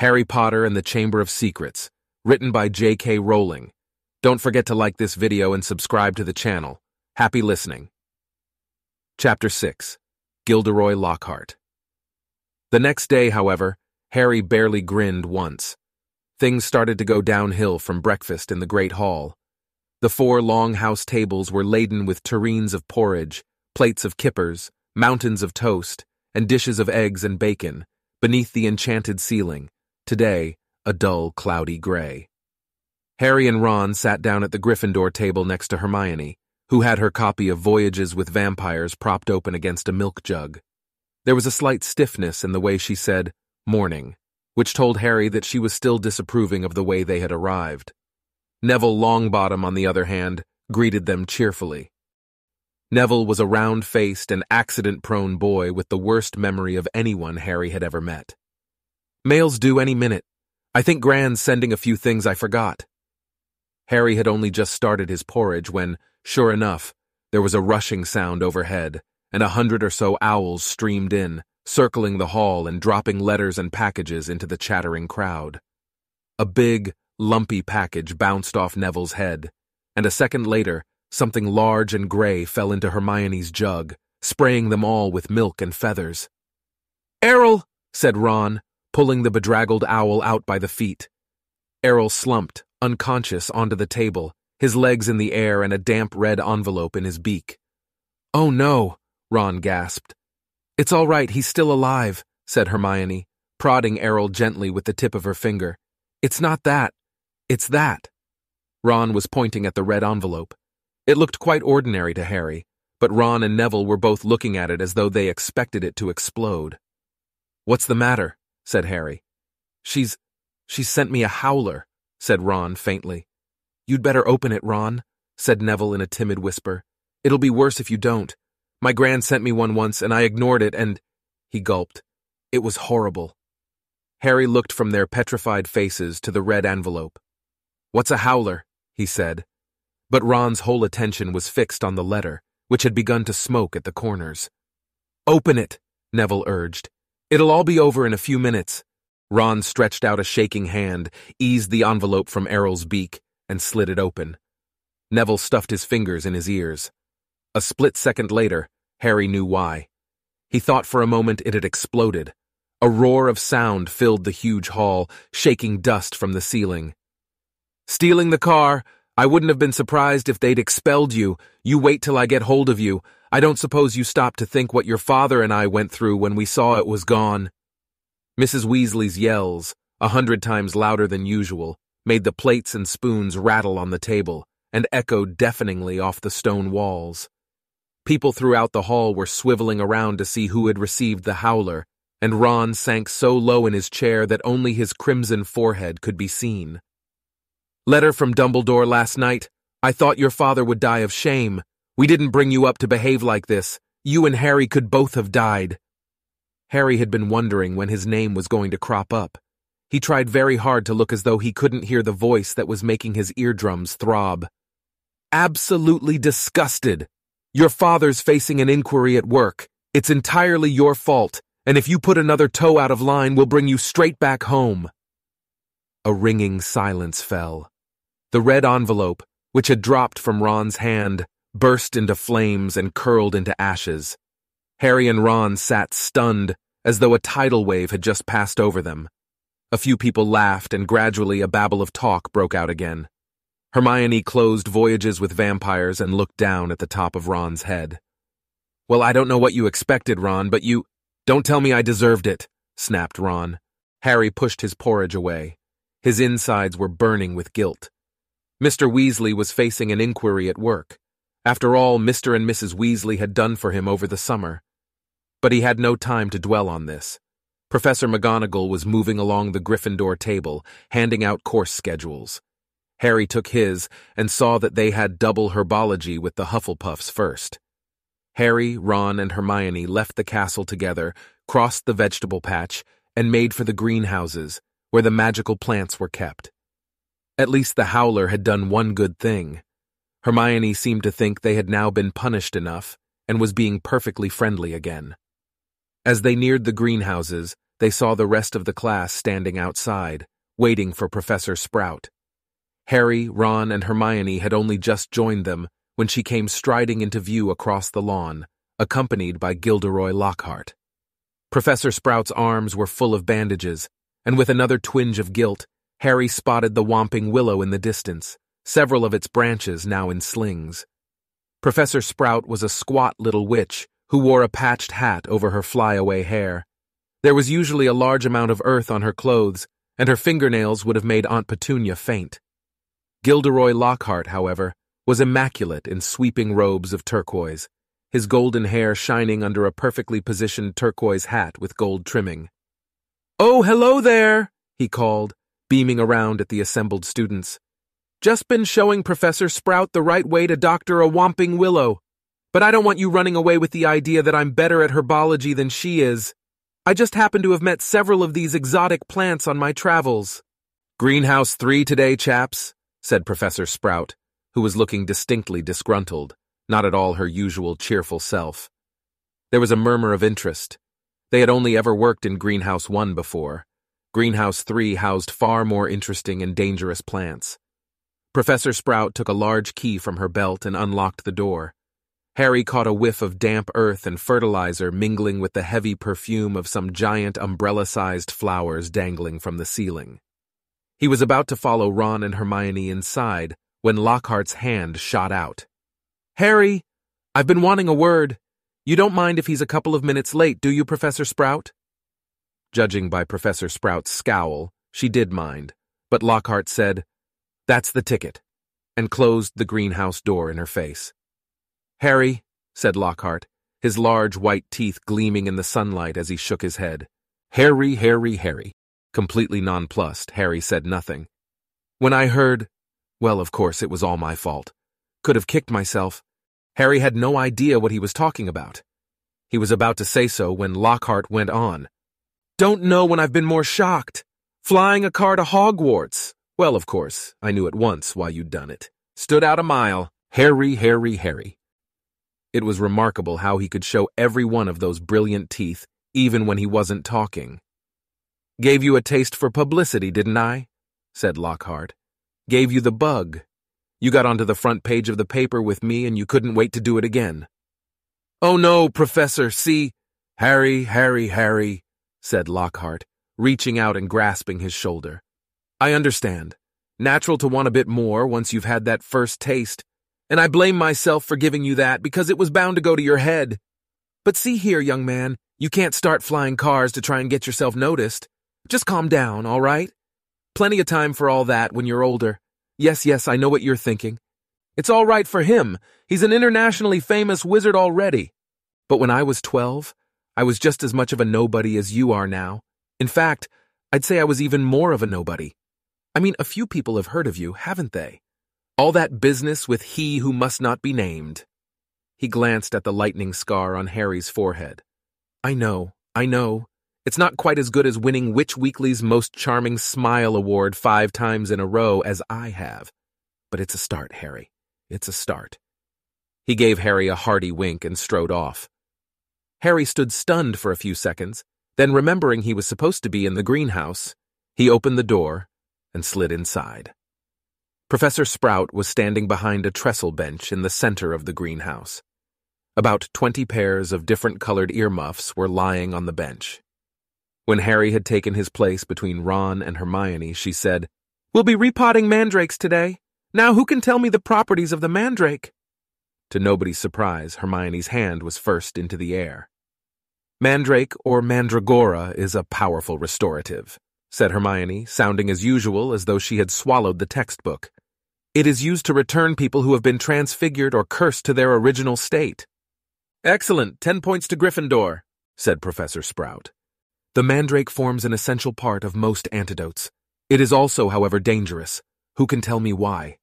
Harry Potter and the Chamber of Secrets, written by J.K. Rowling. Don't forget to like this video and subscribe to the channel. Happy listening. Chapter 6 Gilderoy Lockhart The next day, however, Harry barely grinned once. Things started to go downhill from breakfast in the Great Hall. The four long house tables were laden with tureens of porridge, plates of kippers, mountains of toast, and dishes of eggs and bacon, beneath the enchanted ceiling, today a dull, cloudy gray. Harry and Ron sat down at the Gryffindor table next to Hermione, who had her copy of Voyages with Vampires propped open against a milk jug. There was a slight stiffness in the way she said, morning, which told Harry that she was still disapproving of the way they had arrived. Neville Longbottom, on the other hand, greeted them cheerfully. Neville was a round-faced and accident-prone boy with the worst memory of anyone Harry had ever met. Mail's due any minute. I think Gran's sending a few things I forgot. Harry had only just started his porridge when, sure enough, there was a rushing sound overhead, and a hundred or so owls streamed in, circling the hall and dropping letters and packages into the chattering crowd. A big, lumpy package bounced off Neville's head, and a second later, Something large and gray fell into Hermione's jug, spraying them all with milk and feathers. Errol, said Ron, pulling the bedraggled owl out by the feet. Errol slumped, unconscious, onto the table, his legs in the air and a damp red envelope in his beak. Oh no, Ron gasped. It's all right, he's still alive, said Hermione, prodding Errol gently with the tip of her finger. It's not that. It's that. Ron was pointing at the red envelope. It looked quite ordinary to Harry, but Ron and Neville were both looking at it as though they expected it to explode. What's the matter? Said Harry. She's. she's sent me a howler, said Ron faintly. You'd better open it, Ron, said Neville in a timid whisper. It'll be worse if you don't. My gran sent me one once, and I ignored it, and. He gulped. It was horrible. Harry looked from their petrified faces to the red envelope. What's a howler? he said, but Ron's whole attention was fixed on the letter, which had begun to smoke at the corners. Open it, Neville urged. It'll all be over in a few minutes. Ron stretched out a shaking hand, eased the envelope from Errol's beak, and slid it open. Neville stuffed his fingers in his ears. A split second later, Harry knew why. He thought for a moment it had exploded. A roar of sound filled the huge hall, shaking dust from the ceiling. Stealing the car, I wouldn't have been surprised if they'd expelled you. You wait till I get hold of you. I don't suppose you stopped to think what your father and I went through when we saw it was gone. Mrs. Weasley's yells, a hundred times louder than usual, made the plates and spoons rattle on the table and echoed deafeningly off the stone walls. People throughout the hall were swiveling around to see who had received the howler, and Ron sank so low in his chair that only his crimson forehead could be seen. Letter from Dumbledore last night. I thought your father would die of shame. We didn't bring you up to behave like this. You and Harry could both have died. Harry had been wondering when his name was going to crop up. He tried very hard to look as though he couldn't hear the voice that was making his eardrums throb. Absolutely disgusted. Your father's facing an inquiry at work. It's entirely your fault, and if you put another toe out of line, we'll bring you straight back home. A ringing silence fell. The red envelope, which had dropped from Ron's hand, burst into flames and curled into ashes. Harry and Ron sat stunned, as though a tidal wave had just passed over them. A few people laughed, and gradually a babble of talk broke out again. Hermione closed Voyages with Vampires and looked down at the top of Ron's head. Well, I don't know what you expected, Ron, but you. Don't tell me I deserved it, snapped Ron. Harry pushed his porridge away. His insides were burning with guilt. Mr. Weasley was facing an inquiry at work. After all, Mr. and Mrs. Weasley had done for him over the summer. But he had no time to dwell on this. Professor McGonagall was moving along the Gryffindor table, handing out course schedules. Harry took his and saw that they had double herbology with the Hufflepuffs first. Harry, Ron, and Hermione left the castle together, crossed the vegetable patch, and made for the greenhouses, where the magical plants were kept. At least the Howler had done one good thing. Hermione seemed to think they had now been punished enough and was being perfectly friendly again. As they neared the greenhouses, they saw the rest of the class standing outside, waiting for Professor Sprout. Harry, Ron, and Hermione had only just joined them when she came striding into view across the lawn, accompanied by Gilderoy Lockhart. Professor Sprout's arms were full of bandages, and with another twinge of guilt, Harry spotted the Whomping Willow in the distance, several of its branches now in slings. Professor Sprout was a squat little witch who wore a patched hat over her flyaway hair. There was usually a large amount of earth on her clothes, and her fingernails would have made Aunt Petunia faint. Gilderoy Lockhart, however, was immaculate in sweeping robes of turquoise, his golden hair shining under a perfectly positioned turquoise hat with gold trimming. Oh, hello there, he called, beaming around at the assembled students. Just been showing Professor Sprout the right way to doctor a whomping willow. But I don't want you running away with the idea that I'm better at herbology than she is. I just happen to have met several of these exotic plants on my travels. Greenhouse 3 today, chaps, said Professor Sprout, who was looking distinctly disgruntled, not at all her usual cheerful self. There was a murmur of interest. They had only ever worked in Greenhouse 1 before. Greenhouse 3 housed far more interesting and dangerous plants. Professor Sprout took a large key from her belt and unlocked the door. Harry caught a whiff of damp earth and fertilizer mingling with the heavy perfume of some giant umbrella-sized flowers dangling from the ceiling. He was about to follow Ron and Hermione inside when Lockhart's hand shot out. Harry, I've been wanting a word. You don't mind if he's a couple of minutes late, do you, Professor Sprout? Judging by Professor Sprout's scowl, she did mind, but Lockhart said, that's the ticket, and closed the greenhouse door in her face. Harry, said Lockhart, his large white teeth gleaming in the sunlight as he shook his head. Harry, Harry, Harry. Completely nonplussed, Harry said nothing. When I heard, well, of course, it was all my fault. Could have kicked myself. Harry had no idea what he was talking about. He was about to say so when Lockhart went on. Don't know when I've been more shocked. Flying a car to Hogwarts. Well, of course, I knew at once why you'd done it. Stood out a mile. Harry, Harry, Harry. It was remarkable how he could show every one of those brilliant teeth, even when he wasn't talking. Gave you a taste for publicity, didn't I? said Lockhart. Gave you the bug. You got onto the front page of the paper with me and you couldn't wait to do it again. Oh no, Professor, see? Harry, Harry, Harry, said Lockhart, reaching out and grasping his shoulder. I understand. Natural to want a bit more once you've had that first taste. And I blame myself for giving you that because it was bound to go to your head. But see here, young man, you can't start flying cars to try and get yourself noticed. Just calm down, all right? Plenty of time for all that when you're older. Yes, yes, I know what you're thinking. It's all right for him. He's an internationally famous wizard already. But when I was 12, I was just as much of a nobody as you are now. In fact, I'd say I was even more of a nobody. I mean, a few people have heard of you, haven't they? All that business with he who must not be named. He glanced at the lightning scar on Harry's forehead. I know, I know. It's not quite as good as winning Witch Weekly's Most Charming Smile Award five times in a row as I have. But it's a start, Harry. It's a start. He gave Harry a hearty wink and strode off. Harry stood stunned for a few seconds, then remembering he was supposed to be in the greenhouse, he opened the door and slid inside. Professor Sprout was standing behind a trestle bench in the center of the greenhouse. About twenty pairs of different colored earmuffs were lying on the bench. When Harry had taken his place between Ron and Hermione, she said, We'll be repotting mandrakes today. Now who can tell me the properties of the mandrake? To nobody's surprise, Hermione's hand was first into the air. Mandrake or mandragora is a powerful restorative said Hermione, sounding as usual as though she had swallowed the textbook. It is used to return people who have been transfigured or cursed to their original state. Excellent, ten points to Gryffindor, said Professor Sprout. The mandrake forms an essential part of most antidotes. It is also, however, dangerous. Who can tell me why?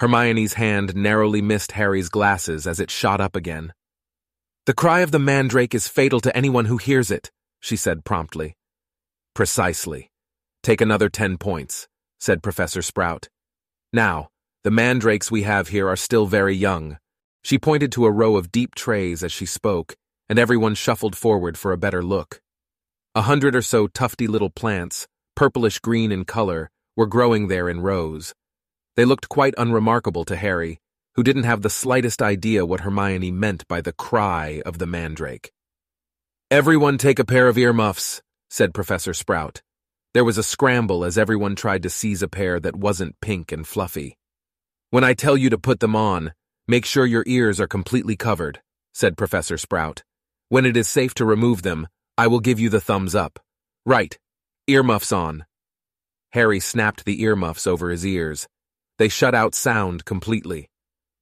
Hermione's hand narrowly missed Harry's glasses as it shot up again. The cry of the mandrake is fatal to anyone who hears it, she said promptly. Precisely. Take another ten points, said Professor Sprout. Now, the mandrakes we have here are still very young. She pointed to a row of deep trays as she spoke, and everyone shuffled forward for a better look. A hundred or so tufty little plants, purplish green in color, were growing there in rows. They looked quite unremarkable to Harry, who didn't have the slightest idea what Hermione meant by the cry of the mandrake. Everyone take a pair of earmuffs, said Professor Sprout. There was a scramble as everyone tried to seize a pair that wasn't pink and fluffy. When I tell you to put them on, make sure your ears are completely covered, said Professor Sprout. When it is safe to remove them, I will give you the thumbs up. Right, earmuffs on. Harry snapped the earmuffs over his ears. They shut out sound completely.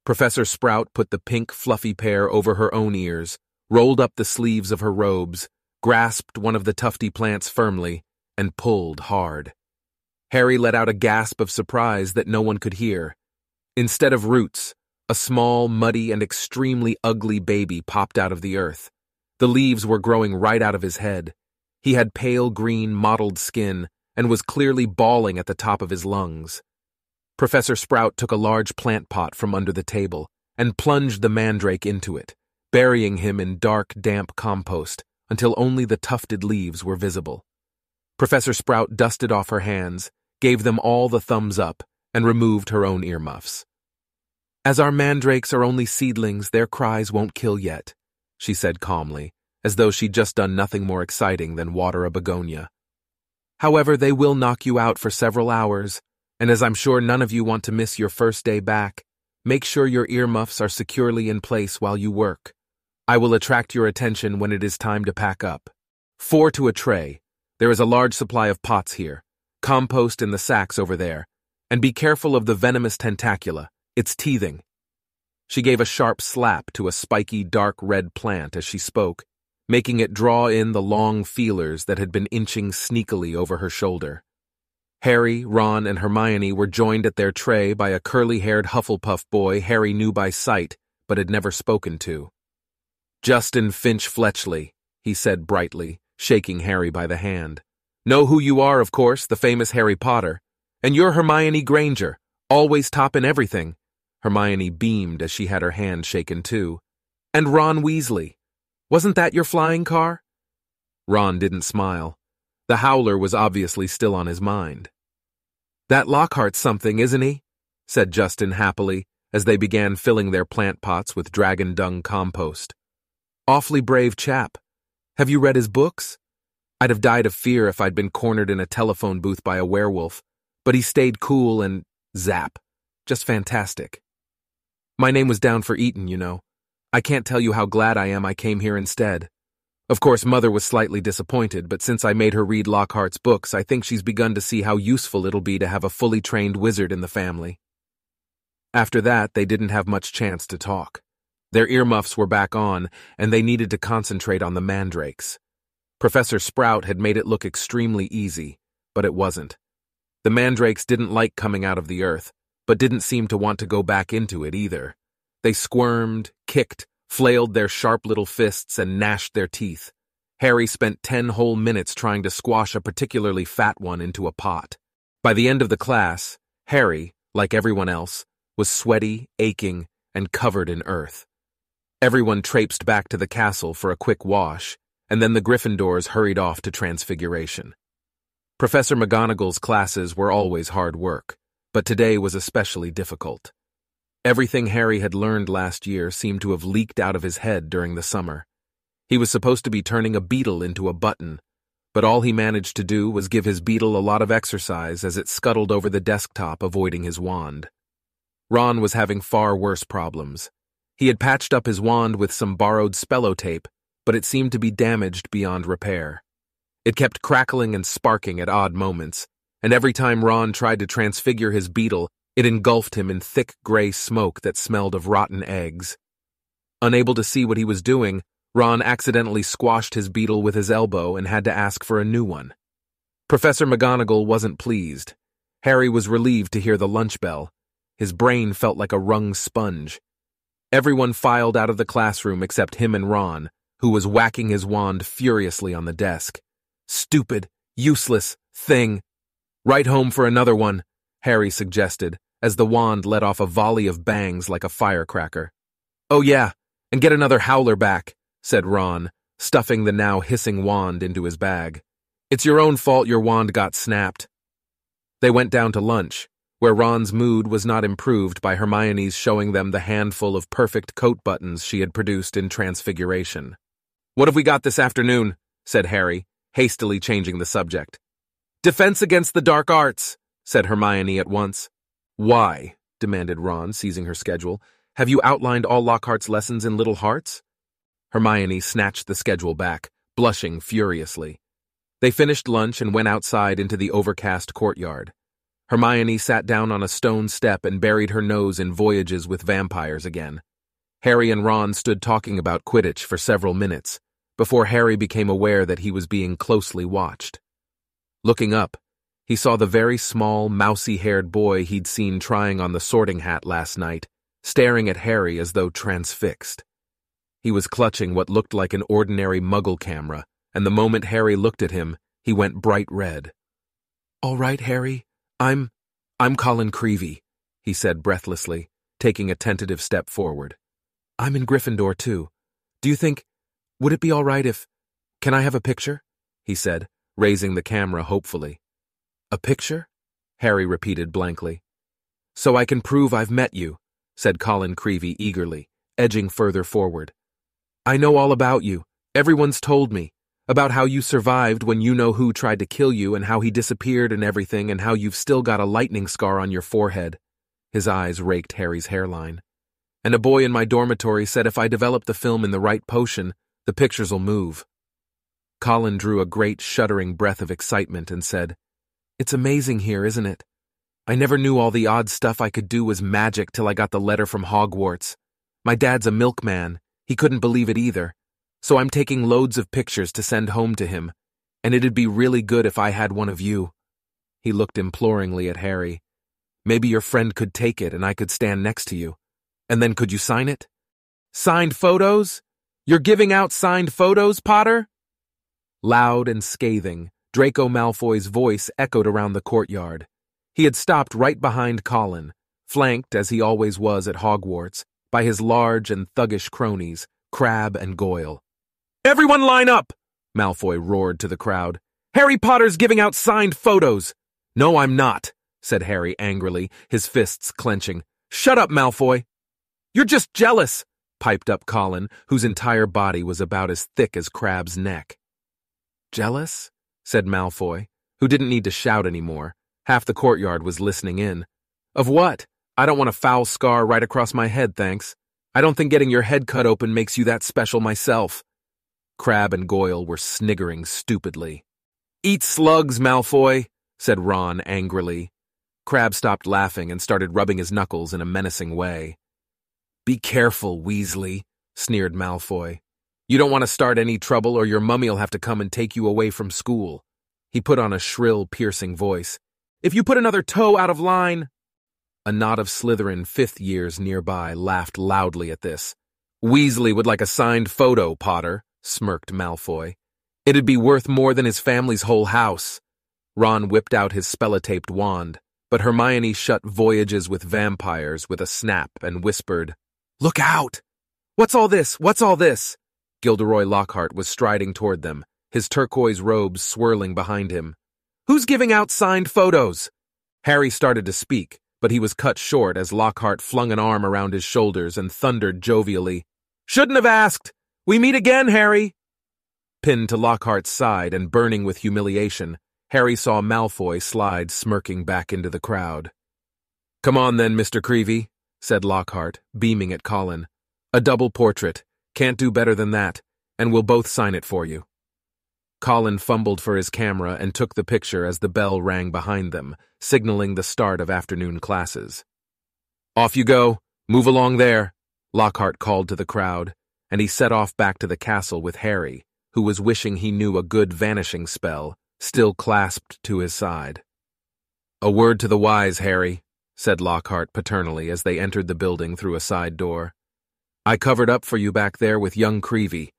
Professor Sprout put the pink, fluffy pair over her own ears, rolled up the sleeves of her robes, grasped one of the tufty plants firmly, and pulled hard. Harry let out a gasp of surprise that no one could hear. Instead of roots, a small, muddy, and extremely ugly baby popped out of the earth. The leaves were growing right out of his head. He had pale green, mottled skin and was clearly bawling at the top of his lungs. Professor Sprout took a large plant pot from under the table and plunged the mandrake into it, burying him in dark, damp compost until only the tufted leaves were visible. Professor Sprout dusted off her hands, gave them all the thumbs up, and removed her own earmuffs. As our mandrakes are only seedlings, their cries won't kill yet, she said calmly, as though she'd just done nothing more exciting than water a begonia. However, they will knock you out for several hours, and as I'm sure none of you want to miss your first day back, make sure your earmuffs are securely in place while you work. I will attract your attention when it is time to pack up. Four to a tray. There is a large supply of pots here. Compost in the sacks over there. And be careful of the venomous tentacula. It's teething. She gave a sharp slap to a spiky dark red plant as she spoke, making it draw in the long feelers that had been inching sneakily over her shoulder. Harry, Ron, and Hermione were joined at their tray by a curly-haired Hufflepuff boy Harry knew by sight, but had never spoken to. Justin Finch Fletchley, he said brightly, shaking Harry by the hand. Know who you are, of course, the famous Harry Potter. And you're Hermione Granger, always top in everything. Hermione beamed as she had her hand shaken too. And Ron Weasley. Wasn't that your flying car? Ron didn't smile. The howler was obviously still on his mind. That Lockhart's something, isn't he? said Justin happily as they began filling their plant pots with dragon dung compost. Awfully brave chap. Have you read his books? I'd have died of fear if I'd been cornered in a telephone booth by a werewolf, but he stayed cool and zap. Just fantastic. My name was down for Eton, you know. I can't tell you how glad I am I came here instead. Of course, Mother was slightly disappointed, but since I made her read Lockhart's books, I think she's begun to see how useful it'll be to have a fully trained wizard in the family. After that, they didn't have much chance to talk. Their earmuffs were back on, and they needed to concentrate on the mandrakes. Professor Sprout had made it look extremely easy, but it wasn't. The mandrakes didn't like coming out of the earth, but didn't seem to want to go back into it either. They squirmed, kicked, flailed their sharp little fists, and gnashed their teeth. Harry spent ten whole minutes trying to squash a particularly fat one into a pot. By the end of the class, Harry, like everyone else, was sweaty, aching, and covered in earth. Everyone traipsed back to the castle for a quick wash, and then the Gryffindors hurried off to Transfiguration. Professor McGonagall's classes were always hard work, but today was especially difficult. Everything Harry had learned last year seemed to have leaked out of his head during the summer. He was supposed to be turning a beetle into a button, but all he managed to do was give his beetle a lot of exercise as it scuttled over the desktop avoiding his wand. Ron was having far worse problems. He had patched up his wand with some borrowed spello tape, but it seemed to be damaged beyond repair. It kept crackling and sparking at odd moments, and every time Ron tried to transfigure his beetle, it engulfed him in thick gray smoke that smelled of rotten eggs. Unable to see what he was doing, Ron accidentally squashed his beetle with his elbow and had to ask for a new one. Professor McGonagall wasn't pleased. Harry was relieved to hear the lunch bell. His brain felt like a wrung sponge. Everyone filed out of the classroom except him and Ron, who was whacking his wand furiously on the desk. Stupid, useless, thing. Write home for another one, Harry suggested, as the wand let off a volley of bangs like a firecracker. Oh yeah, and get another howler back, said Ron, stuffing the now hissing wand into his bag. It's your own fault your wand got snapped. They went down to lunch, where Ron's mood was not improved by Hermione's showing them the handful of perfect coat buttons she had produced in Transfiguration. What have we got this afternoon? said Harry, hastily changing the subject. Defense against the dark arts, said Hermione at once. Why? demanded Ron, seizing her schedule. Have you outlined all Lockhart's lessons in Little Hearts? Hermione snatched the schedule back, blushing furiously. They finished lunch and went outside into the overcast courtyard. Hermione sat down on a stone step and buried her nose in voyages with vampires again. Harry and Ron stood talking about Quidditch for several minutes, before Harry became aware that he was being closely watched. Looking up, he saw the very small, mousy-haired boy he'd seen trying on the sorting hat last night, staring at Harry as though transfixed. He was clutching what looked like an ordinary muggle camera, and the moment Harry looked at him, he went bright red. All right, Harry, I'm, I'm Colin Creevey, he said breathlessly, taking a tentative step forward. I'm in Gryffindor, too. Do you think, would it be all right if, can I have a picture? He said, raising the camera hopefully. A picture? Harry repeated blankly. So I can prove I've met you, said Colin Creevey eagerly, edging further forward. I know all about you. Everyone's told me about how you survived when you know who tried to kill you and how he disappeared and everything and how you've still got a lightning scar on your forehead. His eyes raked Harry's hairline. And a boy in my dormitory said if I develop the film in the right potion, the pictures'll move. Colin drew a great shuddering breath of excitement and said, It's amazing here, isn't it? I never knew all the odd stuff I could do was magic till I got the letter from Hogwarts. My dad's a milkman. He couldn't believe it either. So I'm taking loads of pictures to send home to him, and it'd be really good if I had one of you. He looked imploringly at Harry. Maybe your friend could take it and I could stand next to you. And then could you sign it? Signed photos? You're giving out signed photos, Potter? Loud and scathing, Draco Malfoy's voice echoed around the courtyard. He had stopped right behind Colin, flanked, as he always was at Hogwarts, by his large and thuggish cronies, Crabbe and Goyle. Everyone line up! Malfoy roared to the crowd. Harry Potter's giving out signed photos. No, I'm not, said Harry angrily, his fists clenching. Shut up, Malfoy. You're just jealous, piped up Colin, whose entire body was about as thick as Crabbe's neck. Jealous? said Malfoy, who didn't need to shout anymore. Half the courtyard was listening in. Of what? I don't want a foul scar right across my head, thanks. I don't think getting your head cut open makes you that special myself. Crabbe and Goyle were sniggering stupidly. Eat slugs, Malfoy, said Ron angrily. Crabbe stopped laughing and started rubbing his knuckles in a menacing way. Be careful, Weasley, sneered Malfoy. You don't want to start any trouble or your mummy'll have to come and take you away from school. He put on a shrill, piercing voice. If you put another toe out of line... A knot of Slytherin fifth years nearby laughed loudly at this. Weasley would like a signed photo, Potter, smirked Malfoy. It'd be worth more than his family's whole house. Ron whipped out his spellotaped wand, but Hermione shut Voyages with Vampires with a snap and whispered, Look out! What's all this? What's all this? Gilderoy Lockhart was striding toward them, his turquoise robes swirling behind him. Who's giving out signed photos? Harry started to speak, but he was cut short as Lockhart flung an arm around his shoulders and thundered jovially, Shouldn't have asked! We meet again, Harry! Pinned to Lockhart's side and burning with humiliation, Harry saw Malfoy slide smirking back into the crowd. Come on then, Mr. Creevey, said Lockhart, beaming at Colin. A double portrait. Can't do better than that, and we'll both sign it for you. Colin fumbled for his camera and took the picture as the bell rang behind them, signaling the start of afternoon classes. Off you go. Move along there, Lockhart called to the crowd, and he set off back to the castle with Harry, who was wishing he knew a good vanishing spell, still clasped to his side. A word to the wise, Harry, said Lockhart paternally as they entered the building through a side door. I covered up for you back there with young Creevey.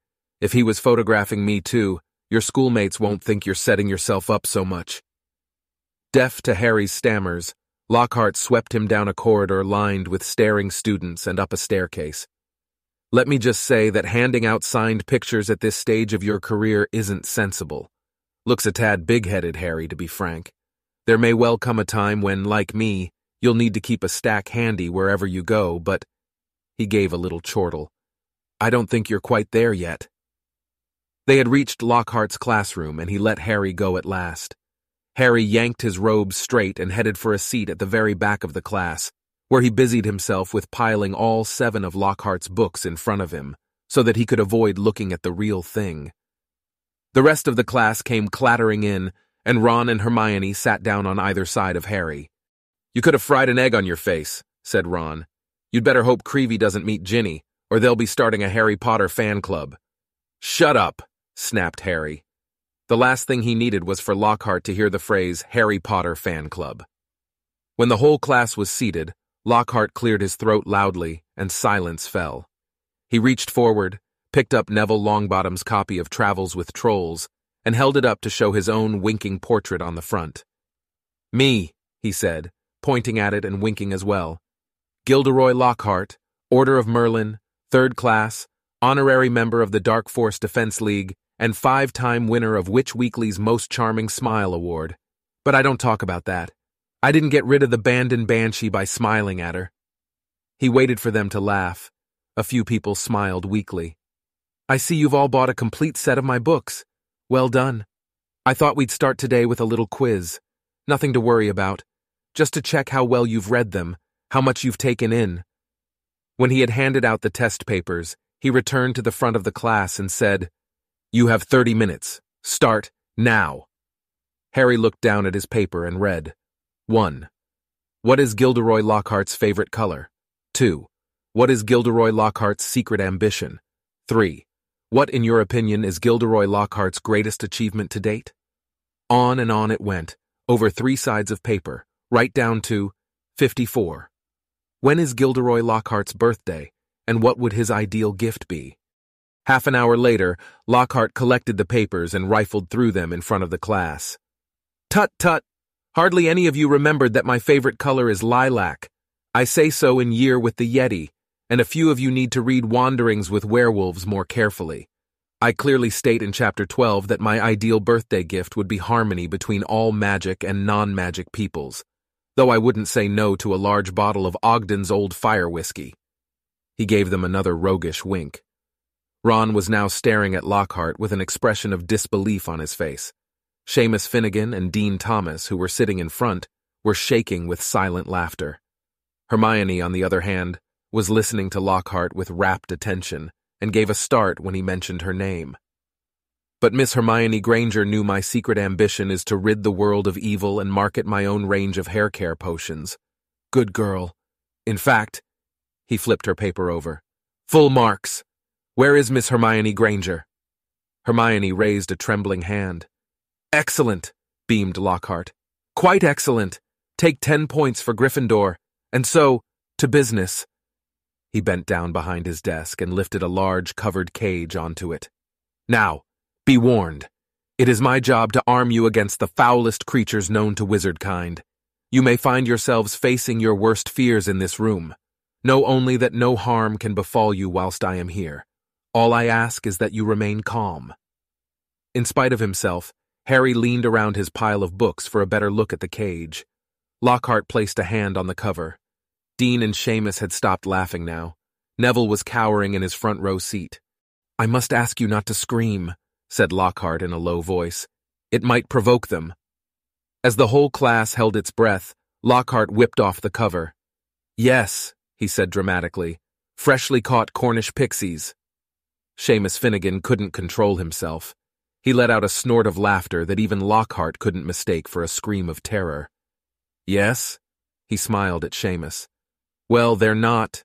If he was photographing me too, your schoolmates won't think you're setting yourself up so much. Deaf to Harry's stammers, Lockhart swept him down a corridor lined with staring students and up a staircase. Let me just say that handing out signed pictures at this stage of your career isn't sensible. Looks a tad big-headed, Harry, to be frank. There may well come a time when, like me, you'll need to keep a stack handy wherever you go, but... He gave a little chortle. I don't think you're quite there yet. They had reached Lockhart's classroom, and he let Harry go at last. Harry yanked his robes straight and headed for a seat at the very back of the class, where he busied himself with piling all seven of Lockhart's books in front of him, so that he could avoid looking at the real thing. The rest of the class came clattering in, and Ron and Hermione sat down on either side of Harry. You could have fried an egg on your face, said Ron. You'd better hope Creevey doesn't meet Ginny, or they'll be starting a Harry Potter fan club. Shut up, snapped Harry. The last thing he needed was for Lockhart to hear the phrase Harry Potter Fan Club. When the whole class was seated, Lockhart cleared his throat loudly, and silence fell. He reached forward, picked up Neville Longbottom's copy of Travels with Trolls, and held it up to show his own winking portrait on the front. Me, he said, pointing at it and winking as well. Gilderoy Lockhart, Order of Merlin, third class, honorary member of the Dark Force Defense League, and five-time winner of Witch Weekly's Most Charming Smile Award. But I don't talk about that. I didn't get rid of the Bandon Banshee by smiling at her. He waited for them to laugh. A few people smiled weakly. I see you've all bought a complete set of my books. Well done. I thought we'd start today with a little quiz. Nothing to worry about. Just to check how well you've read them, how much you've taken in. When he had handed out the test papers, he returned to the front of the class and said, you have 30 minutes. Start now. Harry looked down at his paper and read 1. What is Gilderoy Lockhart's favorite color? 2. What is Gilderoy Lockhart's secret ambition? 3. What, in your opinion, is Gilderoy Lockhart's greatest achievement to date? On and on it went, over three sides of paper, right down to 54. When is Gilderoy Lockhart's birthday, and what would his ideal gift be? Half an hour later, Lockhart collected the papers and rifled through them in front of the class. Tut tut! Hardly any of you remembered that my favorite color is lilac. I say so in Year with the Yeti, and a few of you need to read Wanderings with Werewolves more carefully. I clearly state in Chapter 12 that my ideal birthday gift would be harmony between all magic and non-magic peoples, though I wouldn't say no to a large bottle of Ogden's Old Fire Whiskey. He gave them another roguish wink. Ron was now staring at Lockhart with an expression of disbelief on his face. Seamus Finnegan and Dean Thomas, who were sitting in front, were shaking with silent laughter. Hermione, on the other hand, was listening to Lockhart with rapt attention and gave a start when he mentioned her name. But Miss Hermione Granger knew my secret ambition is to rid the world of evil and market my own range of hair care potions. Good girl. In fact, he flipped her paper over. Full marks. Where is Miss Hermione Granger? Hermione raised a trembling hand. Excellent, beamed Lockhart. Quite excellent. Take ten points for Gryffindor. And so, to business. He bent down behind his desk and lifted a large covered cage onto it. Now, be warned. It is my job to arm you against the foulest creatures known to wizard kind. You may find yourselves facing your worst fears in this room. Know only that no harm can befall you whilst I am here. All I ask is that you remain calm. In spite of himself, Harry leaned around his pile of books for a better look at the cage. Lockhart placed a hand on the cover. Dean and Seamus had stopped laughing now. Neville was cowering in his front row seat. I must ask you not to scream, said Lockhart in a low voice. It might provoke them. As the whole class held its breath, Lockhart whipped off the cover. Yes, he said dramatically, freshly caught Cornish pixies. Seamus Finnegan couldn't control himself. He let out a snort of laughter that even Lockhart couldn't mistake for a scream of terror. Yes? He smiled at Seamus. Well, they're not.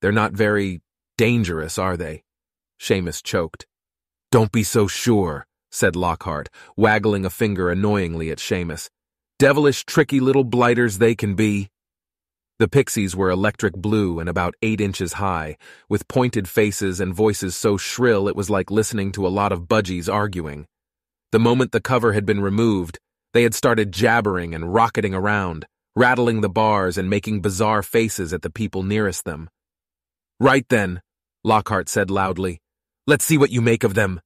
They're not very dangerous, are they? Seamus choked. Don't be so sure, said Lockhart, waggling a finger annoyingly at Seamus. Devilish, tricky little blighters they can be. The pixies were electric blue and about eight inches high, with pointed faces and voices so shrill it was like listening to a lot of budgies arguing. The moment the cover had been removed, they had started jabbering and rocketing around, rattling the bars and making bizarre faces at the people nearest them. Right then, Lockhart said loudly. Let's see what you make of them.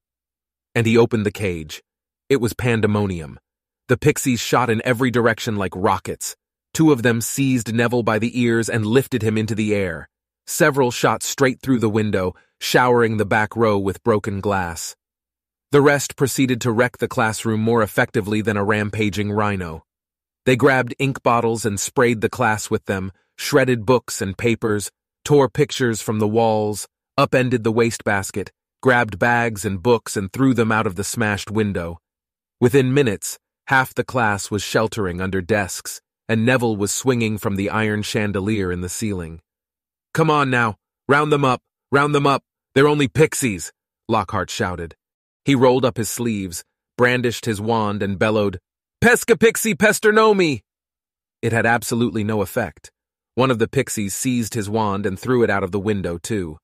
And he opened the cage. It was pandemonium. The pixies shot in every direction like rockets. Two of them seized Neville by the ears and lifted him into the air. Several shot straight through the window, showering the back row with broken glass. The rest proceeded to wreck the classroom more effectively than a rampaging rhino. They grabbed ink bottles and sprayed the class with them, shredded books and papers, tore pictures from the walls, upended the wastebasket, grabbed bags and books and threw them out of the smashed window. Within minutes, half the class was sheltering under desks, and Neville was swinging from the iron chandelier in the ceiling. Come on now, round them up, round them up, they're only pixies, Lockhart shouted. He rolled up his sleeves, brandished his wand, and bellowed, Peskipiksi Pesternomi! It had absolutely no effect. One of the pixies seized his wand and threw it out of the window, too.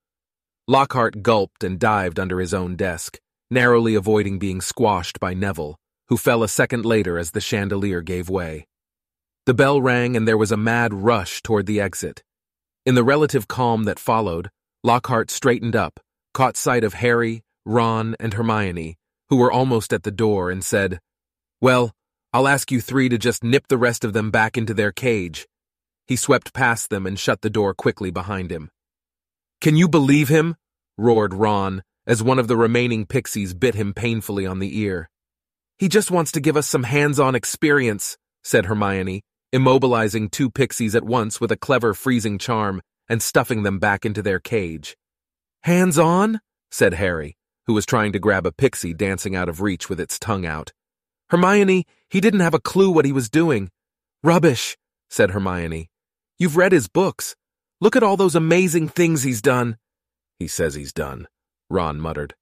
Lockhart gulped and dived under his own desk, narrowly avoiding being squashed by Neville, who fell a second later as the chandelier gave way. The bell rang and there was a mad rush toward the exit. In the relative calm that followed, Lockhart straightened up, caught sight of Harry, Ron, and Hermione, who were almost at the door, and said, Well, I'll ask you three to just nip the rest of them back into their cage. He swept past them and shut the door quickly behind him. Can you believe him? roared Ron, as one of the remaining pixies bit him painfully on the ear. He just wants to give us some hands-on experience, said Hermione, immobilizing two pixies at once with a clever freezing charm and stuffing them back into their cage. Hands-on? said Harry, who was trying to grab a pixie dancing out of reach with its tongue out. Hermione, he didn't have a clue what he was doing. Rubbish, said Hermione. You've read his books. Look at all those amazing things he's done. He says he's done, Ron muttered.